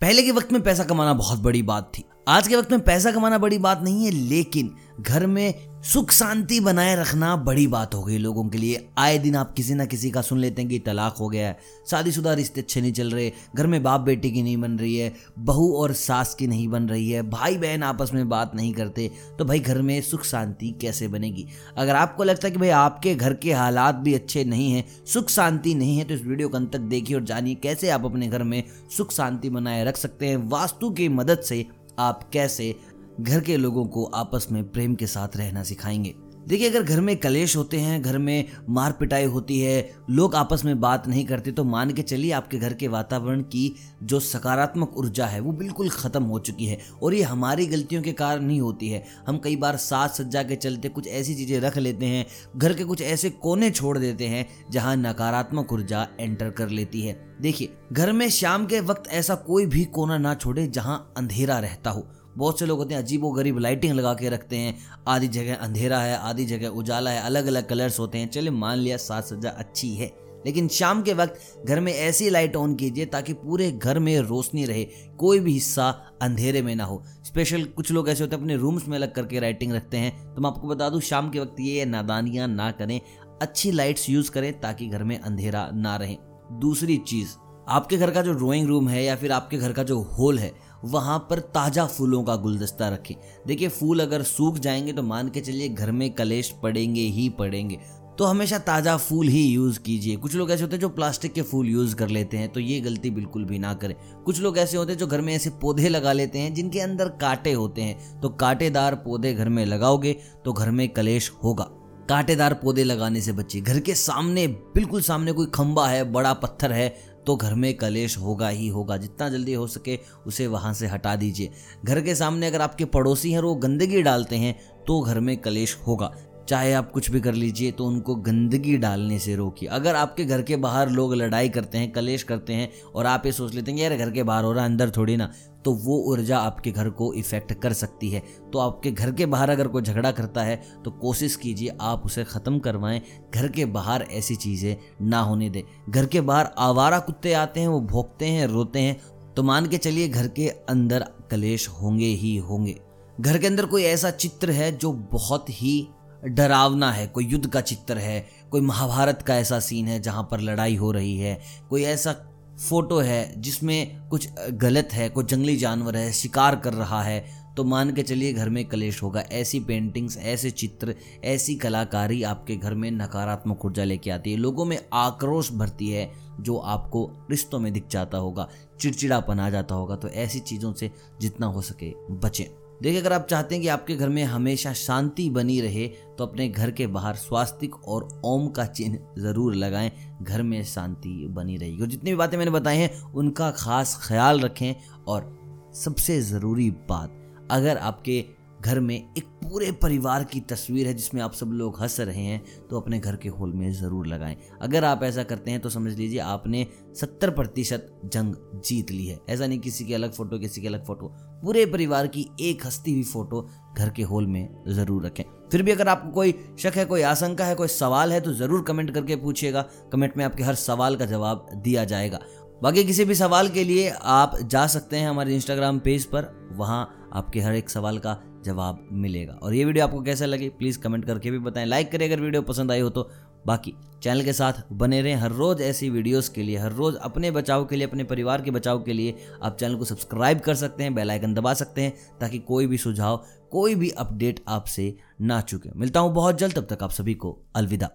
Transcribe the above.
पहले के वक्त में पैसा कमाना बहुत बड़ी बात थी। आज के वक्त में पैसा कमाना बड़ी बात नहीं है, लेकिन घर में सुख शांति बनाए रखना बड़ी बात हो गई लोगों के लिए। आए दिन आप किसी ना किसी का सुन लेते हैं कि तलाक हो गया है। शादीशुदा रिश्ते अच्छे नहीं चल रहे, घर में बाप बेटी की नहीं बन रही है, बहू और सास की नहीं बन रही है, भाई बहन आपस में बात नहीं करते तो भाई घर में सुख शांति कैसे बनेगी? अगर आपको लगता है कि भाई आपके घर के हालात भी अच्छे नहीं हैं, सुख शांति नहीं है तो इस वीडियो को अंत तक देखिए और जानिए कैसे आप अपने घर में सुख शांति बनाए रख सकते हैं, वास्तु की मदद से आप कैसे घर के लोगों को आपस में प्रेम के साथ रहना सिखाएँगे। देखिए, अगर घर में कलेश होते हैं, घर में मार पिटाई होती है, लोग आपस में बात नहीं करते तो मान के चलिए आपके घर के वातावरण की जो सकारात्मक ऊर्जा है, वो बिल्कुल ख़त्म हो चुकी है और ये हमारी गलतियों के कारण नहीं होती है। हम कई बार साथ सज्जा के चलते कुछ ऐसी चीज़ें रख लेते हैं, घर के कुछ ऐसे कोने छोड़ देते हैं, जहाँ नकारात्मक ऊर्जा एंटर कर लेती है। देखिए, घर में शाम के वक्त ऐसा कोई भी कोना ना छोड़े जहाँ अंधेरा रहता हो। बहुत से लोग होते हैं, अजीबो गरीब लाइटिंग लगा के रखते हैं। आधी जगह अंधेरा है, आधी जगह उजाला है अलग अलग कलर्स होते हैं। चलिए मान लिया साज सज्जा अच्छी है। लेकिन शाम के वक्त घर में ऐसी लाइट ऑन कीजिए ताकि पूरे घर में रोशनी रहे, कोई भी हिस्सा अंधेरे में ना हो। स्पेशल कुछ लोग ऐसे होते हैं, अपने रूम्स में अलग करके लाइटिंग रखते हैं। तो मैं आपको बता दूँ, शाम के वक्त ये नादानियाँ ना करें, अच्छी लाइट्स यूज़ करें ताकि घर में अंधेरा ना रहे। दूसरी चीज़, आपके घर का जो ड्राइंग रूम है या फिर आपके घर का जो हॉल है वहाँ पर ताज़ा फूलों का गुलदस्ता रखें। देखिए, फूल अगर सूख जाएँगे तो मान के चलिए घर में कलेश पड़ेंगे ही पड़ेंगे। तो हमेशा ताज़ा फूल ही यूज़ कीजिए। कुछ लोग ऐसे होते हैं जो प्लास्टिक के फूल यूज़ कर लेते हैं तो ये गलती बिल्कुल भी ना करें। कुछ लोग ऐसे होते हैं जो घर में ऐसे पौधे लगा लेते हैं जिनके अंदर कांटे होते हैं। तो कांटेदार पौधे घर में लगाओगे तो घर में कलेश होगा। कांटेदार पौधे लगाने से बचिए। घर के सामने, बिल्कुल सामने कोई खंबा है, बड़ा पत्थर है तो घर में कलेश होगा ही होगा। जितना जल्दी हो सके उसे वहाँ से हटा दीजिए। घर के सामने अगर आपके पड़ोसी हैं वो गंदगी डालते हैं तो घर में कलेश होगा। चाहे आप कुछ भी कर लीजिए तो उनको गंदगी डालने से रोकिए। अगर आपके घर के बाहर लोग लड़ाई करते हैं, कलेश करते हैं, और आप ये सोच लेते हैं यार घर के बाहर हो रहा है, अंदर थोड़ी ना तो वो ऊर्जा आपके घर को इफ़ेक्ट कर सकती है। तो आपके घर के बाहर अगर कोई झगड़ा करता है तो कोशिश कीजिए आप उसे ख़त्म करवाएँ। घर के बाहर ऐसी चीज़ें ना होने दें। घर के बाहर आवारा कुत्ते आते हैं, वो भोंकते हैं, रोते हैं। तो मान के चलिए घर के अंदर कलेश होंगे ही होंगे। घर के अंदर कोई ऐसा चित्र है जो बहुत ही डरावना है, कोई युद्ध का चित्र है, कोई महाभारत का ऐसा सीन है जहाँ पर लड़ाई हो रही है, कोई ऐसा फ़ोटो है जिसमें कुछ गलत है, कोई जंगली जानवर है, शिकार कर रहा है तो मान के चलिए घर में कलेश होगा। ऐसी पेंटिंग्स ऐसे चित्र, ऐसी कलाकारी आपके घर में नकारात्मक ऊर्जा लेके आती है। लोगों में आक्रोश भरती है, जो आपको रिश्तों में दिख जाता होगा, चिड़चिड़ापन आ जाता होगा तो ऐसी चीज़ों से जितना हो सके बचें। देखिए, अगर आप चाहते हैं कि आपके घर में हमेशा शांति बनी रहे तो अपने घर के बाहर स्वास्तिक और ओम का चिन्ह ज़रूर लगाएँ। घर में शांति बनी रहेगी। और जितनी भी बातें मैंने बताई हैं, उनका खास ख्याल रखें। और सबसे ज़रूरी बात, अगर आपके घर में एक पूरे परिवार की तस्वीर है जिसमें आप सब लोग हंस रहे हैं तो अपने घर के हॉल में ज़रूर लगाएँ। अगर आप ऐसा करते हैं तो समझ लीजिए आपने सत्तर प्रतिशत जंग जीत ली है। ऐसा नहीं किसी की अलग फ़ोटो, किसी की अलग फ़ोटो। पूरे परिवार की एक हंसती हुई फ़ोटो घर के हॉल में ज़रूर रखें। फिर भी अगर आपको कोई शक है, कोई आशंका है, कोई सवाल है तो ज़रूर कमेंट करके पूछिएगा। कमेंट में आपके हर सवाल का जवाब दिया जाएगा। बाकी किसी भी सवाल के लिए आप जा सकते हैं हमारे इंस्टाग्राम पेज पर। वहाँ आपके हर एक सवाल का जवाब मिलेगा। और ये वीडियो आपको कैसा लगे प्लीज़ कमेंट करके भी बताएँ। लाइक करें अगर वीडियो पसंद आई हो तो। बाकी चैनल के साथ बने रहें हर रोज़ ऐसी वीडियोस के लिए, हर रोज़ अपने बचाव के लिए, अपने परिवार के बचाव के लिए आप चैनल को सब्सक्राइब कर सकते हैं बेल आइकन दबा सकते हैं, ताकि कोई भी सुझाव, कोई भी अपडेट आपसे ना चुके। मिलता हूँ बहुत जल्द, तब तक आप सभी को अलविदा।